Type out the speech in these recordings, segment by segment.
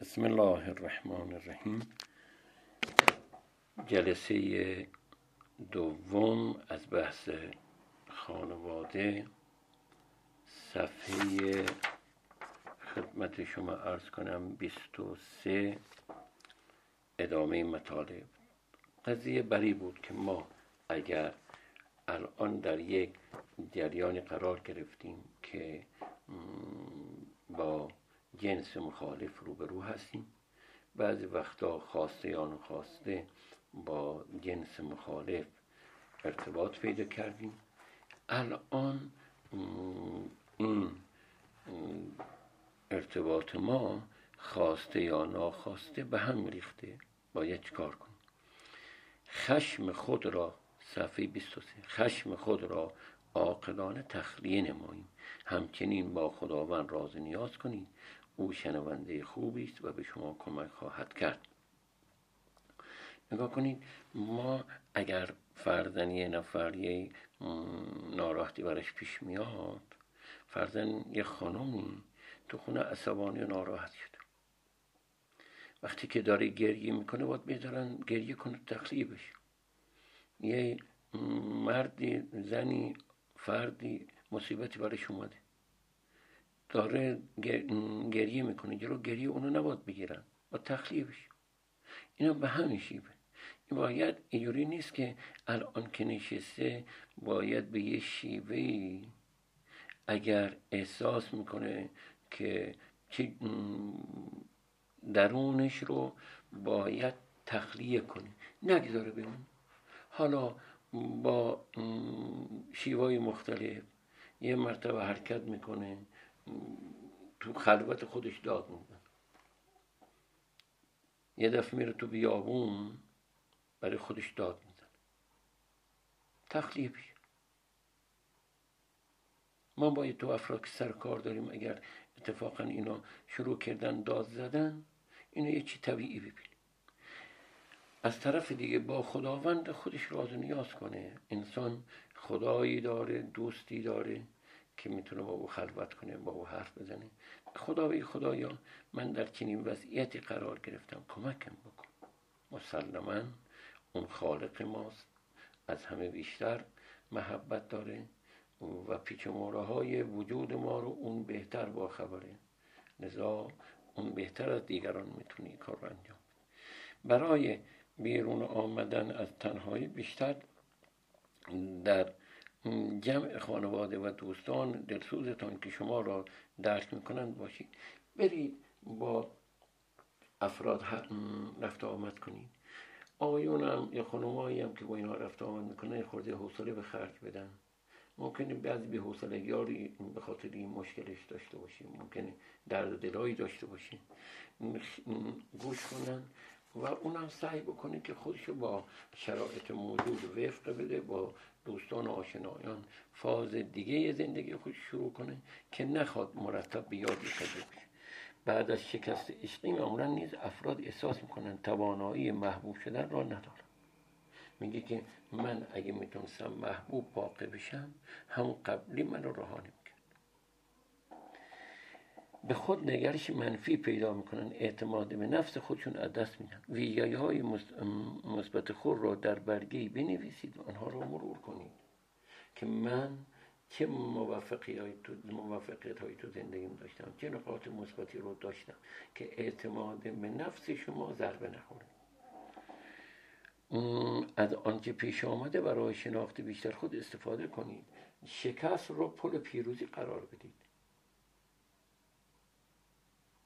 بسم الله الرحمن الرحیم جلسه دوم از بحث خانواده. صفحه خدمت شما ارز کنم 23 ادامه مطالب. قضیه بری بود که ما اگر الان در یک جریان قرار گرفتیم که با جنس مخالف روبرو هستیم. بعضی وقتا خواسته یا نخواسته با جنس مخالف ارتباط پیدا کردیم. الان این ارتباط ما خواسته یا ناخواسته به هم ریخته. باید چیکار کنیم؟ خشم خود را صفحه 23 خشم خود را عاقلانه تخلیه نماییم. همچنین با خداوند راز نیاز کنید او شنونده خوبی است و به شما کمک خواهد کرد. نگاه کنید ما اگر فرزن یه نفر یه ناراحتی برش پیش میاد فرزن یه خانومی تو خونه عصبانی و ناراحت شده وقتی که داره گریه می‌کنه باید بذارن گریه کنه تخلیه بشه. یه مردی زنی فردی مصیبتی برش اومده. داره گریه می‌کنه جلو گریه اونو نباید بگیرن. با تخلیه بشه. اینا به همین شیبه. باید اینجوری نیست که الان که نشسته باید به یه شیوه اگر احساس می‌کنه که درونش رو باید تخلیه کنه. نگذاره بمون حالا با شیوهای مختلف یه مرتبه حرکت می‌کنه. تو خلوت خودش داد میزن یه دفعه میره تو بیابون برای خودش داد میزن تخلیه ما باید تو افراد که سر کار داریم اگر اتفاقا اینا شروع کردن داد زدن اینو یه چی طبیعی ببینیم. از طرف دیگه با خداوند خودش راز نیاز کنه. انسان خدایی داره دوستی داره. که می‌تونه با او خلوت کنه با او حرف بزنه. خدای خدایا من در چنین وضعیتی قرار گرفتم کمکم بکن. مسلما اون خالق ماست از همه بیشتر محبت داره و پیچ های وجود ما رو اون بهتر با خبره. لذا اون بهتر از دیگران می‌تونی کار رو انجام برای بیرون آمدن از تنهایی بیشتر در جمع خانواده و دوستان دلسوزتان که شما را درک می‌کنند باشید. برید با افراد رفت آمد کنید. آقایون هم یا خانمایی هم که با اینها رفت آمد می‌کنن خورده حوصله به خرج بدن. ممکنه بعضی به حوصله به خاطر این مشکلش داشته باشیم. ممکنه درد دلایی داشته باشیم. گوش کنن و اونم سعی بکنه که خودشو با شرایط موجود وفق بده با دوستان و آشنایان فاز دیگه زندگی خود شروع کنه که نخواد مرتب به یاد بشه بعد از شکست عشقی معمولا نیز افراد احساس می‌کنن توانایی محبوب شدن را ندارن. میگه که من اگه می‌تونستم محبوب واقع بشم همون قبلی من رو رها به خود نگرش منفی پیدا می‌کنن اعتماد به نفس خودشون از دست میدن. ویژگی های مثبت خود را در برگه بنویسید و آنها را مرور کنید. که من چه موفقیت های تو زندگیم داشتم چه نقاط مثبتی رو داشتم که اعتماد به نفس شما ضربه نخوره از آنچه پیش آمده برای شناخت بیشتر خود استفاده کنید. شکست رو پل پیروزی قرار بدید.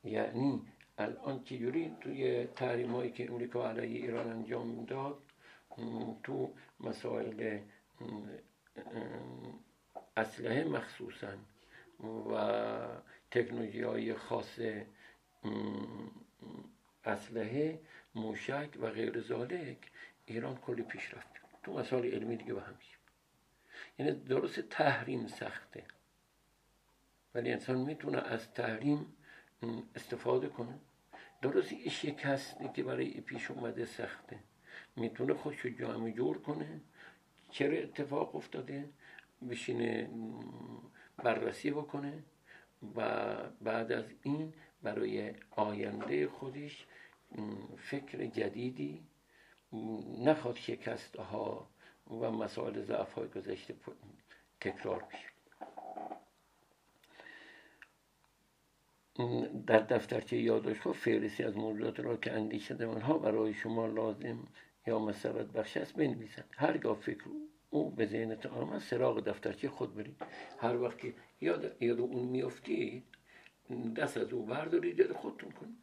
یعنی الان چجوری توی تحریم هایی که امریکا علیه ایران انجام داد تو مسائل اسلحه مخصوصا و تکنولوژی های خاص اسلحه موشک و غیر ذالک ایران کلی پیشرفت تو مسائل علمی دیگه به همیشه یعنی درست تحریم سخته. ولی انسان می‌تونه از تحریم استفاده کنه. درست این شکستی که برای پیش اومده سخته. می‌تونه خودشو جامع جور کنه. چرا اتفاق افتاده؟ بشینه بررسی بکنه و بعد از این برای آینده خودش فکر جدیدی نخواد شکست ها و مسائل ضعف های گذشته تکرار بشه. در دفترچه یادداشت فهرستی از موضوعات را که اندیشه آنها برای شما لازم یا مسبت بخش است بنویسند. هرگاه فکر او به ذهنتان آمد سراغ دفترچه خود برید. هر وقت که یاد, یاد اون میافتید دست از او بردارید یاد خودتون کنید.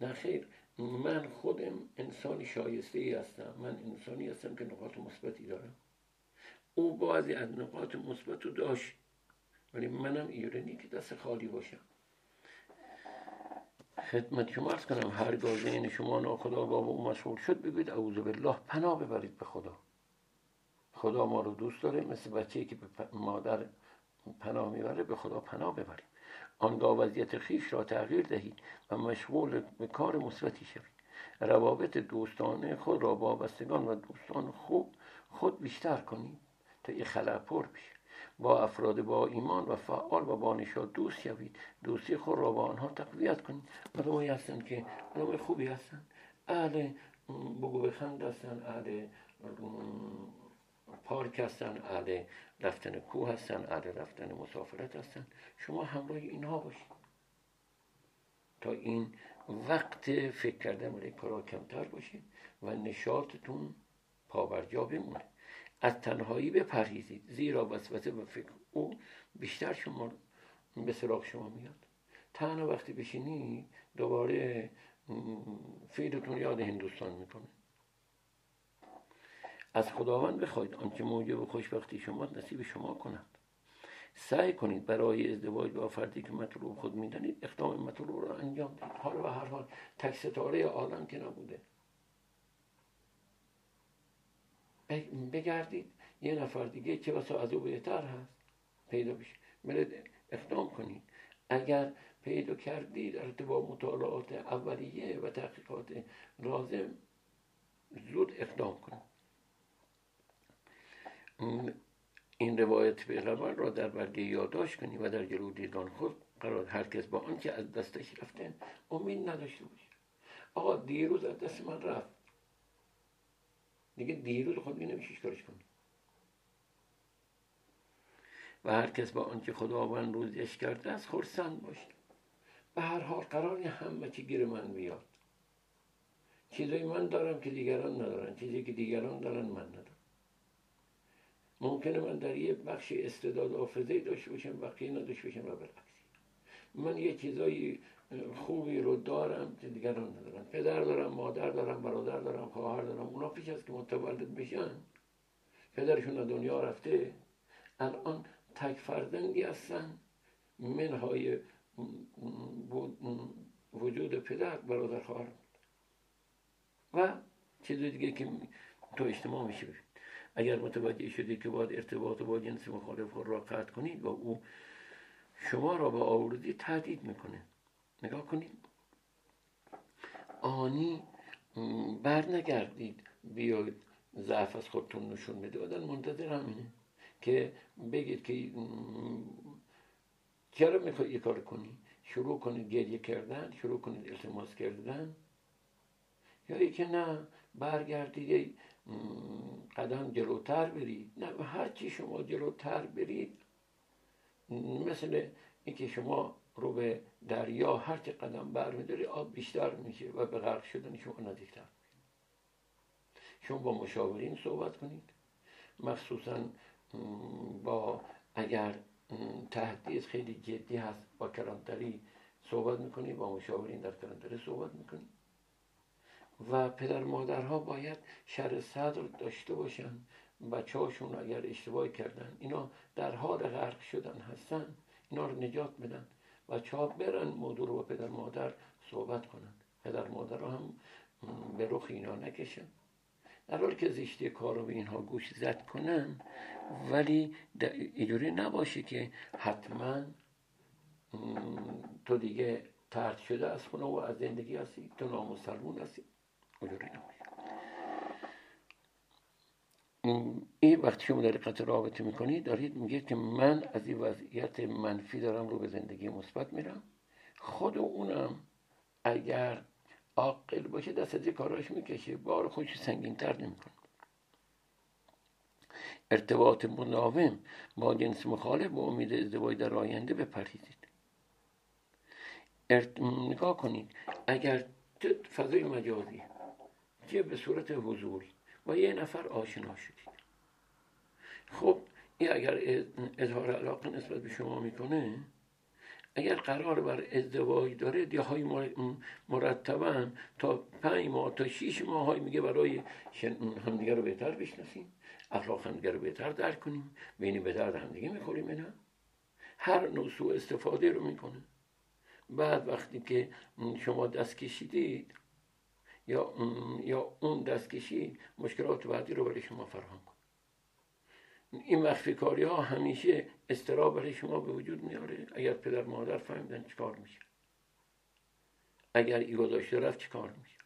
نه خیر من خودم انسانی شایسته ای هستم. من انسانی هستم که نقاط مثبتی دارم. او بعضی از نقاط مثبت رو داشت. ولی منم ایرانی که دست خالی باشم. خدمت شما ارز کنم هرگاه ذهن شما ناخدا با او مشغول شد بگوید اعوذ بالله پناه ببرید به خدا. خدا ما رو دوست داره مثل بچه که به مادر پناه می‌بره به خدا پناه ببرید. آنگاه وضعیت خیش را تغییر دهید و مشغول به کار مثبتی شوید. روابط دوستانه خود را با بستگان و دوستان خوب خود بیشتر کنید تا این خلع پر بشه. با افراد با ایمان و فعال و با نشاد دوست شوید دوستی خود را با آنها تقویت کنید. مردمایی هستن که مردم خوبی هستن اهل بگو بخند هستن اهل پارک هستن اهل رفتن کوه هستن اهل رفتن مسافرت هستن شما همراه اینها باشید. تا این وقت فکر کردن برای کارا کمتر باشه و نشاطتون پاورجا بمونه. از تنهایی بپرهیزید. زیرا وسوسه و فکر او بیشتر شما به سراغ شما میاد. تنها وقتی بشینی دوباره فیدتون یاد هندوستان می‌کنه. از خداوند بخواید آنچه موجب خوشبختی شما نصیب شما کند. سعی کنید برای ازدواج با فردی که مطلوب خود می‌دانید اقدام مطلوب را انجام دهید. حال و هر حال تک ستاره عالم که نبوده. بگردید. یه نفر دیگه که واسه از او بهتر هست پیدا بشه. برید اقدام کنید. اگر پیدا کردید با مطالعات اولیه و تحقیقات لازم زود اقدام کنید. این روایت پیغمبر را در برگه یادداشت کنید و در جلو دیدان خود قرار هر کس با آنکه از دستش رفته امید نداشته باشه. آقا دیروز از دست من رفت. دیگه دیروز خود نمیشه کارش کنی. و هر کس با آنکه خداوند روزش کرده است خرسند باشه به هر حال قراری همه چی گیر من بیاد. چیزایی من دارم که دیگران ندارن. چیزی که دیگران دارن من ندارم. ممکنه من در یه بخش استعداد حافظه داشته باشم بقیه نداشته باشم و برعکس. من یه چیزایی خوبی رو دارم که دیگران ندارن. پدر دارم مادر دارم برادر دارم خواهر دارم اونا پیش از که متولد بشن پدرشون دنیا رفته الان تک فرزندی هستن منهای وجود پدر برادر خواهر. و چیز دیگه که تو اجتماع میشه اگر متوجه شدید که باید ارتباط با جنس مخالف را قطع کنید و او شما را به آوردی تهدید می‌کنه. نگاه کنید. آنی بر نگردید بیاید ضعف از خودتون نشون بده. آدم منتظر همینه که بگید که چرا می‌خوای یه کار کنی؟ شروع کنید گریه کردن شروع کنید التماس کردن. یا که نه برگردید قدم جلوتر برید. نه هر چی شما جلوتر برید مثل اینکه شما رو به دریا هر چه قدم برمیداری آب بیشتر میشه و به غرق شدن شما نزدیکتر شما با مشاورین صحبت کنید. مخصوصا با اگر تهدید خیلی جدی هست با کلانتری صحبت می‌کنید با مشاورین در کلانتری صحبت می‌کنید و پدر مادرها باید شر صدر داشته باشن. بچه هاشون اگر اشتباه کردن اینا در حال غرق شدن هستن اینا رو نجات بدن. بچه ها برن موضوع رو با پدر مادر صحبت کنن. پدر مادر رو هم به رخ اینا نکشن. در حالی که زشتی کار رو به اینها گوش زد کنن ولی اینجوری نباشه که حتما تو دیگه ترد شده از خونه و از زندگی هستی تو نامسلمون هستی. اینجوری نباشه. این وقتی شما در قطع رابطه می‌کنید دارید میگید که من از این وضعیت منفی دارم رو به زندگی مثبت میرم. خود اونم اگر عاقل باشه دست از کاراش می‌کشه. بار خودش سنگین تر نمی‌کنه. ارتباط مداوم با جنس مخالف با امید ازدواج در آینده بپرهیزید. ارت... نگاه کنید اگر فضای مجازی که به صورت حضوری با یه نفر آشنا شدید. خب این اگر اظهار علاقه نسبت به شما می‌کنه اگر قرار بر ازدواج داره یا های مرتبا تا پنج ماه تا شیش ماه های میگه برای همدیگه رو بهتر بشناسیم اخلاق همدیگه رو بهتر درک کنیم بینی به درد همدیگه می‌خوریم نه هر نوع سوء استفاده رو می‌کنه. بعد وقتی که شما دست کشیدید یا یا اون دست کشید مشکلات بعدی رو برای شما فراهم کن این مخفی کاری ها همیشه استراب برای شما به وجود میاره. اگر پدر مادر فهمیدن چیکار میشه. اگر ایگو داشته رفت چیکار میشه؟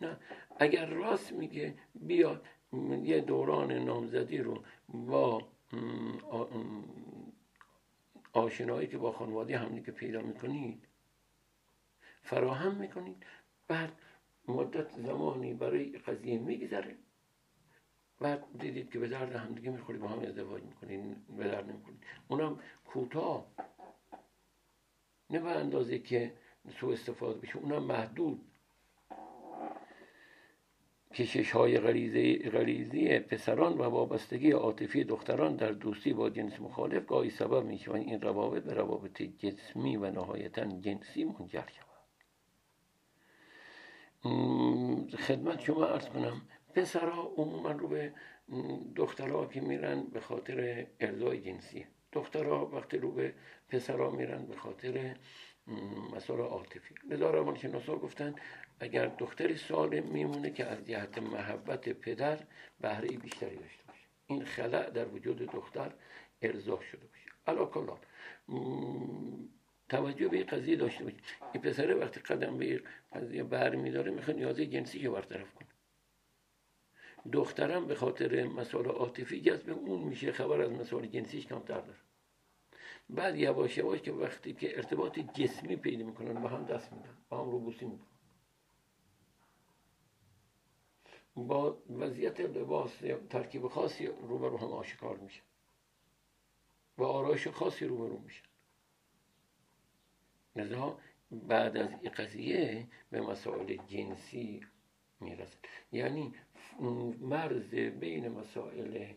نه. اگر راست میگه بیا یه دوران نامزدی رو با آشنایی که با خانواده همدیگه پیدا می‌کنید فراهم می‌کنید. بعد مدت زمانی برای قضیه میگذره. بعد دیدید که به درد همدیگه می‌خورید با هم ازدواج می‌کنین به درد نمی‌کنید اونم کوتاه. نه به اندازه که سو استفاده بشه اونم محدود. کشش های غریزی, غریزی پسران و وابستگی عاطفی دختران در دوستی با جنس مخالف گاهی سبب و این روابط به روابط جسمی و نهایتا جنسی منجر شود. خدمت شما ارز کنم. پسرها عموما رو به دخترها که میرن به خاطر ارزای جنسی. دخترها وقتی رو به پسرها میرن به خاطر مسائل عاطفی. لذا روانشناسا گفتن اگر دختری سالم میمونه که از جهت محبت پدر بهره بیشتری داشته باشه. این خلع در وجود دختر ارضا شده باشه. علا کلان توجه به قضیه داشته باشه این پسره وقتی قدم به قضیه بر میداره می‌خواد نیازه جنسی که برطرف کنه. دخترم به خاطر مسائل عاطفی جذب اون میشه خبر از مسائل جنسیش کمتر داره. بعد یواش یواش که وقتی که ارتباط جسمی پیدا می‌کنن با هم دست میدن با هم روبوسی می‌کنن. با وضعیت لباس ترکیب خاصی روبرو هم آشکار میشه و آرایش خاصی روبرو میشه لذا بعد از این قضیه به مسائل جنسی می‌رسد. یعنی مرز بین مسائل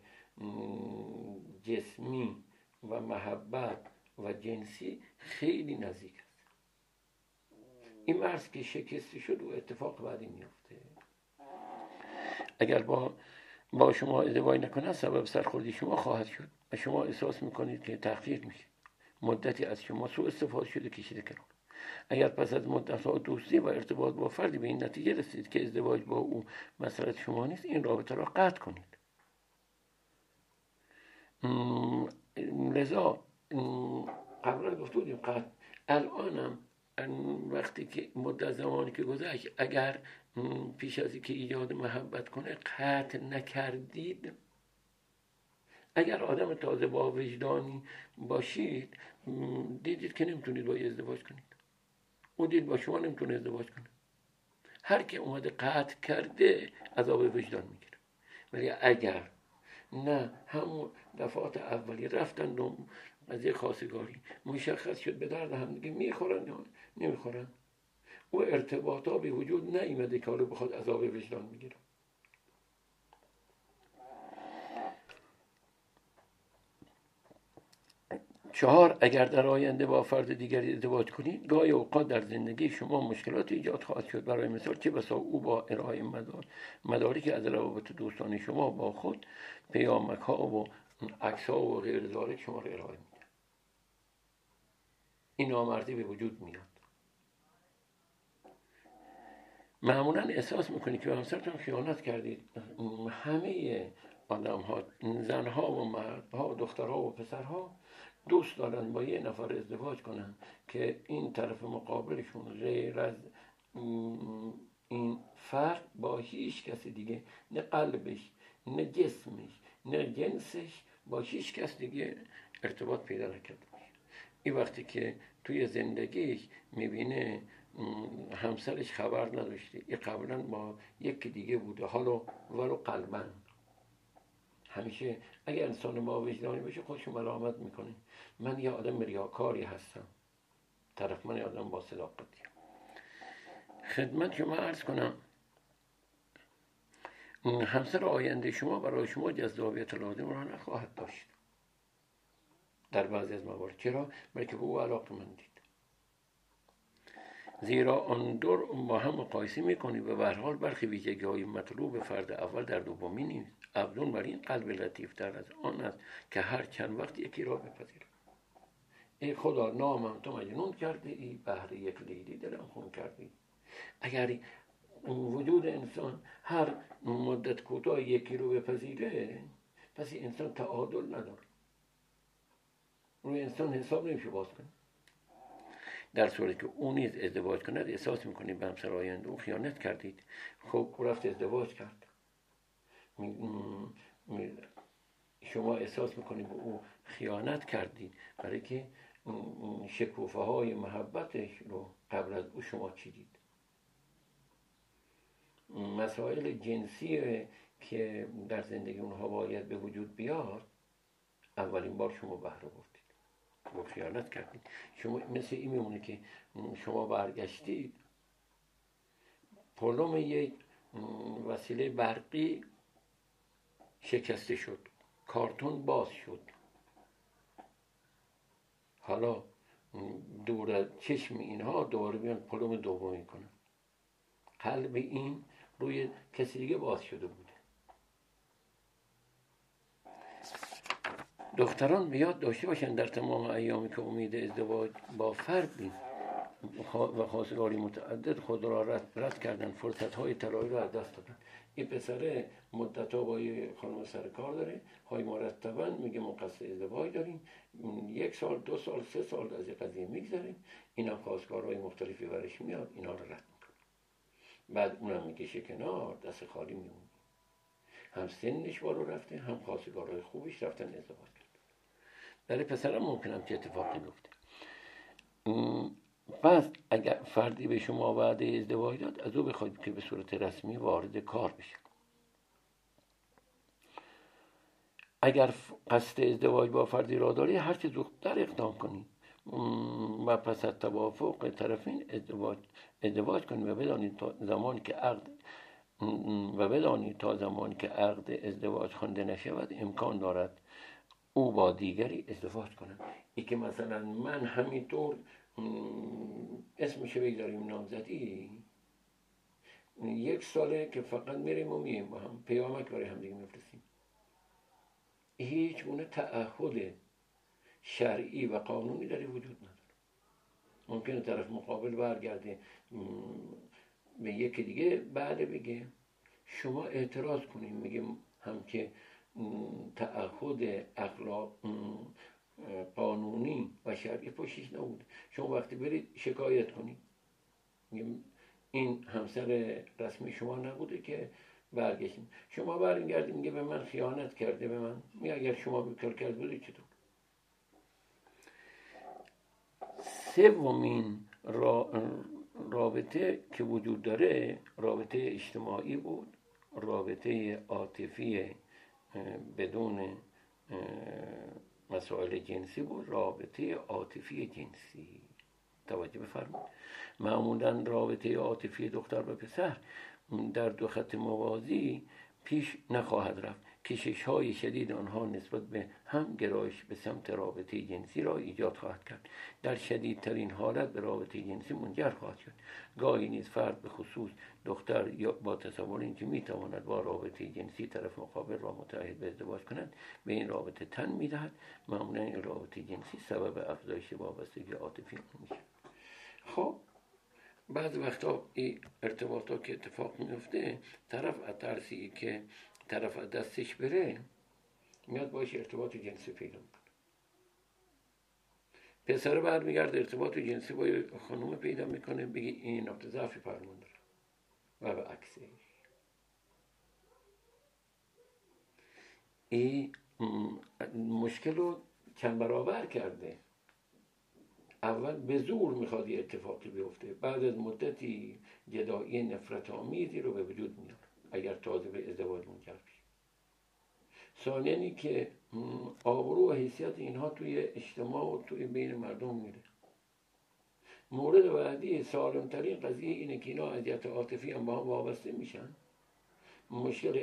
جسمی و محبت و جنسی خیلی نزدیک است. این مرز که شکسته شد و اتفاق بعدی میفته اگر با با شما ازدواج نکنه سبب سرخوردی شما خواهد شد. و شما احساس می‌کنید که تحقیر میشه. مدتی از شما سو استفاده شده کشیده کنار. اگر پس از مدت دوستی و ارتباط با فردی به این نتیجه رسید که ازدواج با او مسئله شما نیست این رابطه را قطع کنید. لذا قبلا گفته بودیم قطع. الانم وقتی که مدت زمانی که گذشت اگر پیش از اینکه ایجاد محبت کنه قطع نکردید. اگر آدم تازه با وجدانی باشید دیدید که نمی‌تونید با ازدواج کنید. اون دید با شما نمی‌تونه ازدواج کنه. هر که اومده قطع کرده عذاب وجدان می‌گیره. ولی اگر نه همون دفعات اولی رفتن و از یه خواستگاری مشخص شد به درد هم دیگه می‌خورن یا نمی‌خورن او ارتباطا به وجود نیمده که حالا بخواد عذاب وجدان می‌گیره چهار اگر در آینده با فرد دیگری ازدواج کنید گاهی اوقات در زندگی شما مشکلات ایجاد خواهد شد. برای مثال چه بسا او با ارائه مدار که از روابط دوستان شما با خود پیامک ها و عکس ها و غیر ذالک شما رو ارائه میده این نامردی به وجود میاد. معمولا احساس می‌کنید که به همسرتون خیانت کردید. همه آدم ها زن ها و مرد ها و دخترها و پسرها دوست دارن با یه نفر ازدواج کنن که این طرف مقابلشون غیر از این فرد با هیچ کسی دیگه نه قلبش نه جسمش نه جنسش با هیچ کس دیگه ارتباط پیدا نکرده این وقتی که توی زندگیش می‌بینه همسرش خبر نداشته این قبلا با یکی دیگه بوده حالا ولو قلبا. همیشه اگر انسان ما وجدانی باشه خودشو ملامت می‌کنه من یه آدم ریاکاری هستم. طرف من آدم با صداقتی. خدمت شما عرض کنم. همسر آینده شما برای شما جذابیت لازم را نخواهد داشت. در بعضی از موارد. چرا؟ بلکه به او علاقه دید زیرا آن دور با هم مقایسه می‌کنی و به حال برخی ویژگی های مطلوب فرد اول در دومی نیست. افزون بر این قلب لطیف تر از آن است که هر چند وقت یکی را بپذیرد. ای خدا نامم تو مجنون کرده ای بهر یک لیلی دلم خون کردی اگر وجود انسان هر مدت کوتاه یکی رو بپذیره پس انسان تعادل نداره. روی انسان حساب نمیشه باز کنه. در صورتی که اون نیز ازدواج کند احساس می‌کنید به همسر آینده او خیانت کردید. خب او رفت ازدواج کرد. شما احساس می‌کنید به او خیانت کردید برای که شکوفه های محبتش رو قبل از او شما چیدید؟ مسائل جنسی که در زندگی اونها باید به وجود بیاد اولین بار شما بهره بردید. و خیانت کردید. شما مثل این میمونه که شما برگشتید. پلوم یک وسیله برقی شکسته شد. کارتون باز شد. حالا دور چشم اینها دوباره بیان پلوم دومی کنن. قلب این روی کسی دیگه باز شده بوده. دختران به یاد داشته باشن در تمام ایامی که امید ازدواج با فردی و خواستگاری متعدد خود را رد, رد کردن. فرصت های طلایی را از دست دادن. این پسر مدت با یه خانم سر داره. های مرتبا میگه ما قصد ازدواج داریم. یک سال دو سال سه سال از این قضیه می‌گذاریم اینا خواستگارهای مختلفی برش میاد. اینا رو رد بعد اونم می‌کشه کنار دست خالی میمونی هم سنش بالو رفته هم خواستگارهای خوبش رفتن ازدواج کرد. برای پسرم ممکنم که اتفاقی بیفته. پس اگر فردی به شما وعده ازدواج داد از او بخواید که به صورت رسمی وارد کار بشه. اگر قصد ازدواج با فردی را داری هر چه زودتر اقدام کنید و پس از توافق طرفین ازدواج ازدواج کنید و بدانید تا زمانی که عقد و بدانید تا زمانی که عقد ازدواج خوانده نشود امکان دارد او با دیگری ازدواج کند. ای که مثلا من همینطور اسمشو بگذاریم نامزدی. یک ساله که فقط میریم و مییم با هم پیامک برای هم دیگه میفرستیم. هیچ گونه تعهد شرعی و قانونی در وجود نداره. ممکنه طرف مقابل برگرده به یکی دیگه بعد بگه. شما اعتراض کنیم میگیم هم که تعهد اخلاق قانونی و شرعی پشتش نبود شما وقتی برید شکایت کنید. این همسر رسمی شما نبوده که برگشتیم. شما برگردیم میگه به من خیانت کرده به من میگه اگر شما بکر کرد بودی چطور؟ سومین رابطه که وجود داره رابطه اجتماعی بود رابطه عاطفی بدون مسائل جنسی بود رابطه عاطفی جنسی. توجه بفرمایید. معمولا رابطه عاطفی دختر و پسر در دو خط موازی پیش نخواهد رفت. کشش های شدید آنها نسبت به هم گرایش به سمت رابطه جنسی را ایجاد خواهد کرد. در شدیدترین حالت به رابطه جنسی منجر خواهد شد. گاهی نیز فرد به خصوص دختر یا با تصور اینکه می‌تواند با رابطه جنسی طرف مقابل را متعهد به ازدواج کند به این رابطه تن می‌دهد. معمولا این رابطه جنسی سبب افزایش وابستگی عاطفی میشه خب بعض وقتا این ارتباطات که اتفاق میفته طرف از ترسی که طرف دستش بره میاد باش ارتباط جنسی پیدا می‌کنه. پسر برمیگرد ارتباط جنسی با خانوم پیدا می‌کنه بگی این نقطه ضعفی فرمان داره. و به عکسش. این مشکل رو کم برابر کرده. اول به زور می‌خواد یه اتفاقی بیفته. بعد از مدتی جدایی نفرت آمیزی رو به وجود میاد اگر تازه به ازدواج منجر بشه ثانیانی که آبرو و حیثیت اینها توی اجتماع و توی بین مردم میره. مورد بعدی سالمترین قضیه اینه که اینا اذیت عاطفی هم با هم وابسته میشن. مشکل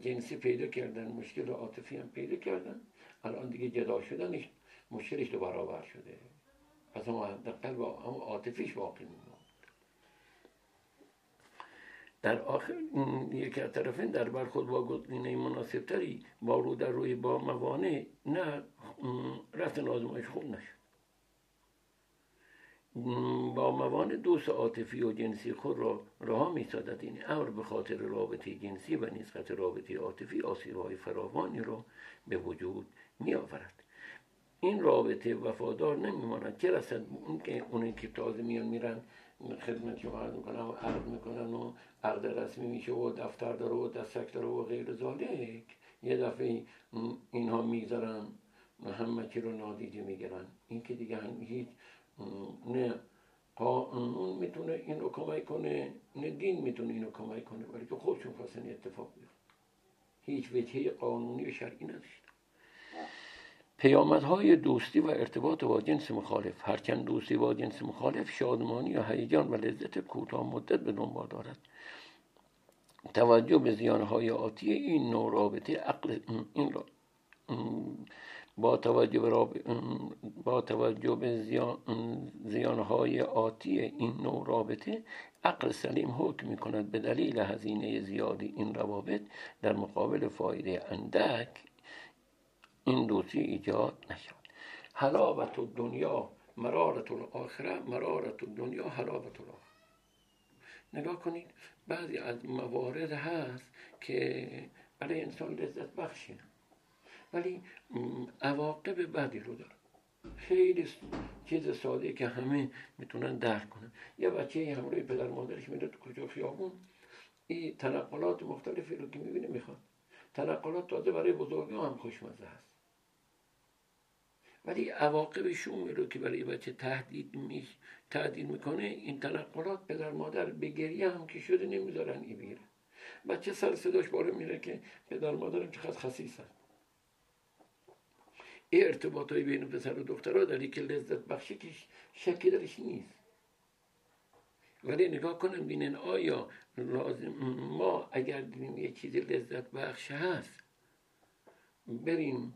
جنسی پیدا کردن مشکل عاطفی هم پیدا کردن. الان دیگه جدا شدنش مشکلش دو برابر شده. پس هم حداقل با هم عاطفیش باقی میمونه. در آخر یکی از طرفین در برخود با گزینه مناسبتری با رو در روی با موانع نه رفتن آزمایش خوب نشد. با موانع دوست عاطفی و جنسی خود را رها می سادد این امر به خاطر رابطه جنسی و نسبت رابطه عاطفی های فراوانی را به وجود می این رابطه وفادار نمیماند. چه رسد اون که اونی که تازه میان میرن خدمت شما عرض می‌کنن و عرض می‌کنن و عقد رسمی میشه و دفتر داره و دستک داره و غیر ذالک. یه دفعه اینها می‌ذارن همه چی رو نادیده می‌گیرن. این که دیگه هم هیچ نه. قانون می‌تونه این رو کمک کنه نه دین می‌تونه این رو کمک کنه ولی که خودشون خواستن اتفاق بیفته. هیچ وجهه قانونی و شرعی نداشت پیامدهای دوستی و ارتباط با جنس مخالف. هرچند دوستی با جنس مخالف شادمانی و هیجان و لذت کوتاه مدت به دنبال دارد. توجه به زیانهای آتی این نوع رابطه عقل این را با توجه به, با توجه به زیان... زیانهای آتی این نوع رابطه عقل سلیم حکم می کند به دلیل هزینه زیادی این روابط در مقابل فایده اندک این دوستی ایجاد نشد حلاوت دنیا مرارت الاخره مرارت دنیا حلاوت الاخره نگاه کنید بعضی از موارد هست که برای انسان لذت بخشه ولی عواقب بدی رو داره خیلی چیز ساده که همه می‌تونن درک کنن. یه بچه همراه پدر مادرش میره تو کجا خیابون این تنقلات مختلفی رو که می‌بینه می‌خواد. تنقلات تازه برای بزرگی هم خوشمزه هست. ولی عواقب شومی رو که برای بچه تهدید می تهدید می‌کنه این تنقلات پدر مادر به گریه هم که شده نمی‌ذارن ای بیره. بچه سر صداش باره میره که پدر مادرم چقدر خصیص هست. این ارتباط های بین پسر و دخترها داری که لذت بخشی که شکی درش نیست. ولی نگاه کنم بینن آیا لازم ما اگر دیدیم یه چیزی لذت بخش هست بریم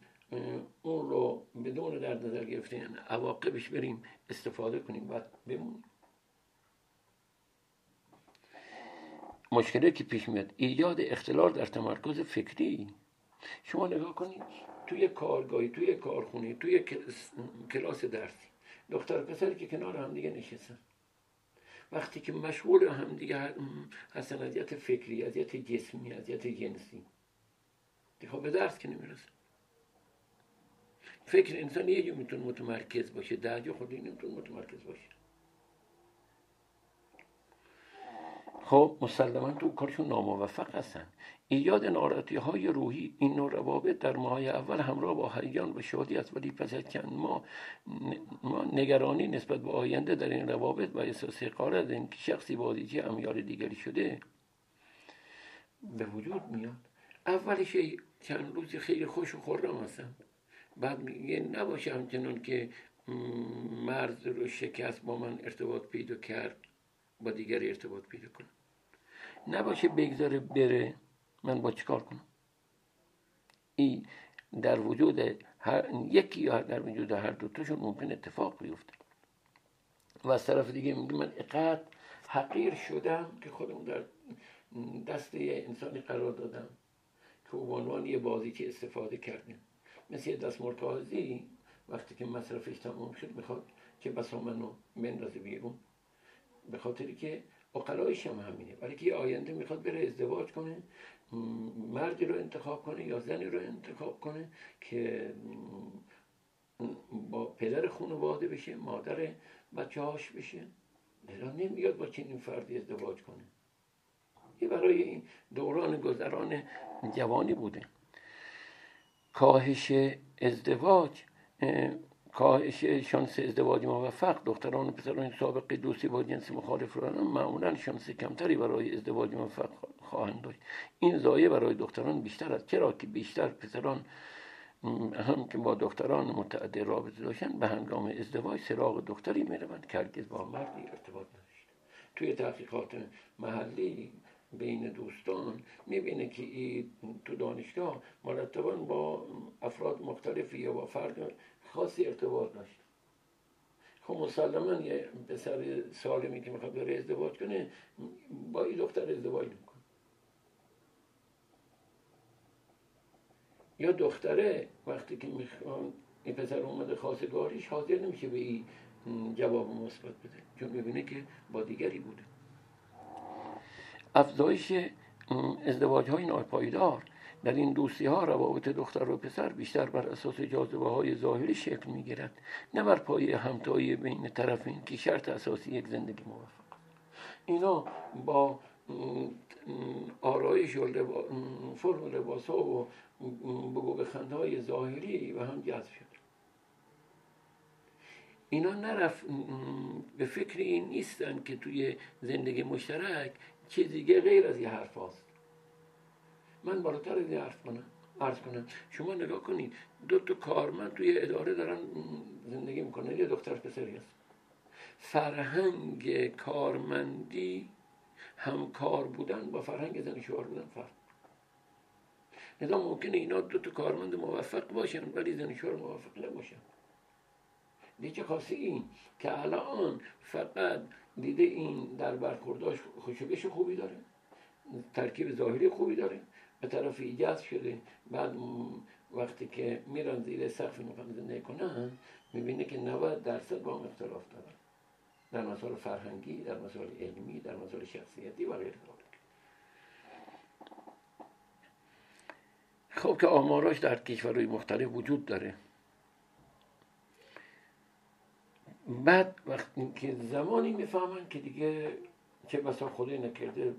اون رو بدون درد نظر گرفتن عواقبش بریم استفاده کنیم و بمونیم. مشکلی که پیش میاد ایجاد اختلال در تمرکز فکری. شما نگاه کنید توی کارگاهی توی کارخونه توی کلاس درسی دختر پسری که کنار هم دیگه نشستن. وقتی که مشغول هم دیگه هستن اذیت فکری اذیت جسمی اذیت جنسی. دیگه به درس که نمی‌رسن. فکر انسان یه جو می‌تونه متمرکز باشه در جا خودی نمی‌تونه متمرکز باشه. خب مسلما تو کارشون ناموفق هستن. ایجاد ناراحتی های روحی این نوع روابط در ماهای اول همراه با هیجان و شادی است ولی پس از چند ما, نگرانی نسبت به آینده در این روابط و احساس از اینکه شخصی بازیچی امیال دیگری شده به وجود میاد. اولش چند روزی خیلی خوش و خورم هستن بعد میگه نباشه همچنان که مرز رو شکست با من ارتباط پیدا کرد با دیگری ارتباط پیدا کنم نباشه بگذاره بره من با چیکار کنم؟ این در وجود هر یکی یا در وجود هر دوتاشون ممکن اتفاق بیفته. و از طرف دیگه میگه من اقدر حقیر شدم که خودم در دست یه انسانی قرار دادم که به عنوان یه بازیچه استفاده کردیم. مثل یه دست مرتازی وقتی که مصرفش تمام شد می‌خواد که بسا منو بندازه بیرون. به خاطری که اقلایش هم همینه. ولی که آینده می‌خواد بره ازدواج کنه مردی رو انتخاب کنه یا زنی رو انتخاب کنه که با پدر خانواده بشه مادر بچه هاش بشه. دلان نمیاد با چنین فردی ازدواج کنه. این برای این دوران گذران جوانی بوده. کاهش ازدواج کاهش شانس ازدواج موفق. دختران و پسران سابقه دوستی با جنس مخالف را معمولا شانس کمتری برای ازدواج موفق خواهند داشت. این زایه برای دختران بیشتر است. چرا که بیشتر پسران هم که با دختران متعدد رابطه داشتن به هنگام ازدواج سراغ دختری می‌روند که هرگز با مردی ارتباط نداشت. توی تحقیقات محلی بین دوستان می‌بینه که ای تو دانشگاه مرتبا با افراد مختلفی با فرد خاصی ارتباط داشت. خب مسلما یه پسر سالمی که می‌خواد بره ازدواج کنه با این دختر ازدواج می‌کنه. یا دختره وقتی که می‌خوان این پسر اومده خواستگاریش حاضر نمیشه به این جواب مثبت بده چون می‌بینه که با دیگری بوده. افزایش ازدواج های ناپایدار. در این دوستی ها روابط دختر و پسر بیشتر بر اساس جاذبه های ظاهری شکل می گیرد نه بر پایه همتایی بین طرفین که شرط اساسی یک زندگی موفق. اینا با آرایش و فرم لباس ها و بگو بخنده های ظاهری و هم جذب شد. اینا نرف به فکر این نیستن که توی زندگی مشترک چیز دیگه غیر از یه حرف هاست. من بالاتر از یه حرف کنم عرض کنم. شما نگاه کنید دو تا کارمند توی اداره دارن زندگی می‌کنن. یه دختر پسری هست. فرهنگ کارمندی همکار بودن با فرهنگ زن شوهر بودن فرق. لذا ممکنه اینا دو تا کارمند موفق باشن ولی زن شوهر موفق نباشن. دیگه خاصی؟ این که الان فقط دیده این در برخورداش خوشبش خوبی داره ترکیب ظاهری خوبی داره به طرف ایجاز شده. بعد وقتی که میرن زیر سقف می‌خوان زندگی کنن می‌بینه که 90 درصد با هم اختلاف دارن. در مسائل فرهنگی در مسائل علمی در مسائل شخصیتی و غیر خب که آماراش در کشورهای مختلف وجود داره. بعد وقتی که زمانی می‌فهمن که دیگه چه بسا خدای نکرده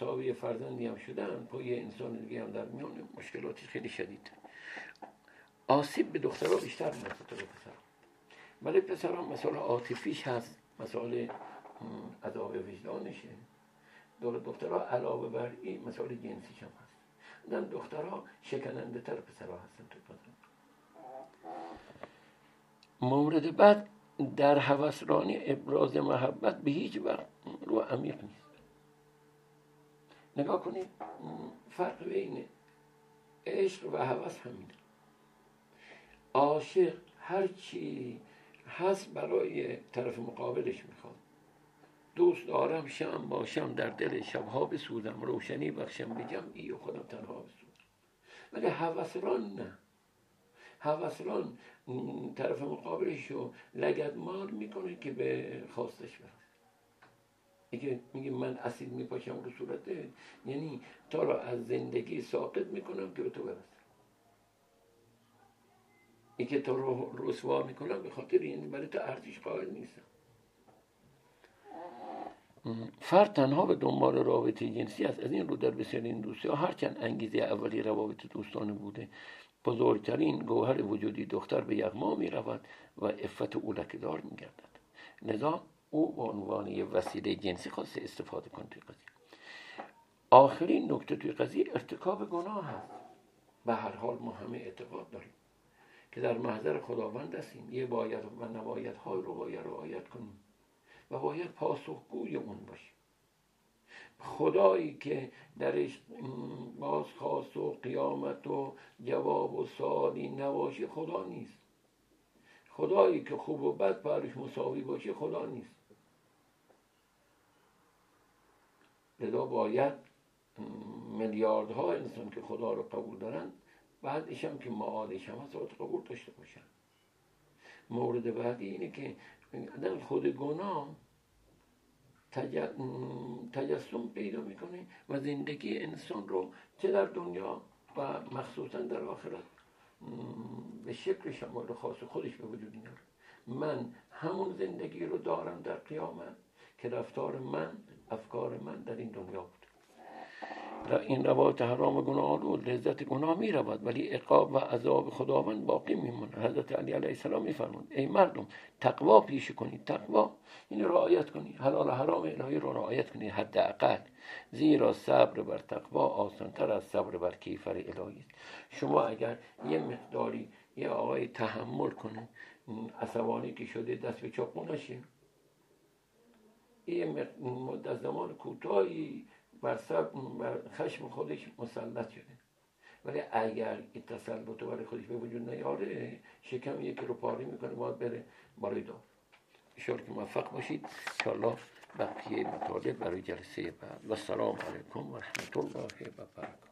صاحب یه فرزندی هم شدن پای انسان دیگه هم در میان مشکلاتی خیلی شدید. آسیب به دخترها بیشتر تا به پسر. ولی پسر هم مسئله عاطفیش هست مسئله عذاب وجدانشه. دور دخترها علاوه بر این مسئله جنسیش هم هست. دن دخترها شکننده تر پسرها هستن تو مورد بعد در هوسرانی ابراز محبت به هیچ وقت رو عمیق نیست. نگاه کنید فرق بین عشق و هوس همینه. عاشق هرچی هست برای طرف مقابلش می‌خواد. دوست دارم شم باشم در دل شبها بسودم روشنی بخشم ای و خودم تنها بسودم ولی هوسران نه؟ هوسران طرف مقابلش رو لگد مال می‌کنه که به خواستش برسه میگه میگه من اسید میپاشم رو صورته یعنی تا را از زندگی ساقط می‌کنم که به تو برسه این که تو رو رسوا می‌کنم به خاطر یعنی برای تو ارزش قائل نیستم. فرد تنها به دنبال رابطه جنسی است. از این رو در بسیار این دوستی ها هرچند انگیزه اولی روابط دوستانه بوده. بزرگترین گوهر وجودی دختر به یغما می رود و افت او لکهدار می گردد لذا او به عنوان یه وسیله جنسی خواسته استفاده کنه توی قضیه. آخرین نکته توی قضیه ارتکاب گناه هست. به هر حال ما همه اعتقاد داریم که در محضر خداوند هستیم. یه باید و نباید های رو باید رعایت کنیم و باید پاسخگوی اون باشیم. خدایی که درش بازخواست و قیامت و جواب و سوالی نباشه خدا نیست. خدایی که خوب و بد پرش مساوی باشه خدا نیست. لذا باید میلیاردها انسان که خدا رو قبول دارن بعدش هم که معادش هم هست قبول داشته باشن مورد بعدی اینه که خود گناه تجسم پیدا می‌کنه و زندگی انسان رو چه در دنیا و مخصوصا در آخرت به شکل شمال خاص خودش به وجود میاره. من همون زندگی رو دارم در قیامت که رفتار من افکار من در این دنیا بود. این روایت حرام گناه آلود لذت گناه می رود ولی عقاب و عذاب خداوند باقی میمونه حضرت علی علیه السلام میفرمود ای مردم تقوا پیش کنید تقوا این رعایت کنید. حلال حرام الهی رو رعایت کنید حداقل. زیرا صبر بر تقوا آسانتر از صبر بر کیفر الهی است. شما اگر یه مقداری یه آقای تحمل کنه عصبانی که شده دست به چاقو نشه یه مدت زمان کوتاهی بر, خشم خودش مسلط شده. ولی اگر این تسلط برای خودش به وجود نیاره شکم یکی رو پاره می‌کنه باید بره برای دار. اشاره که موفق باشید. انشاءالله بقیه مطالب برای جلسه بعد. و سلام علیکم و رحمت الله و برکاته.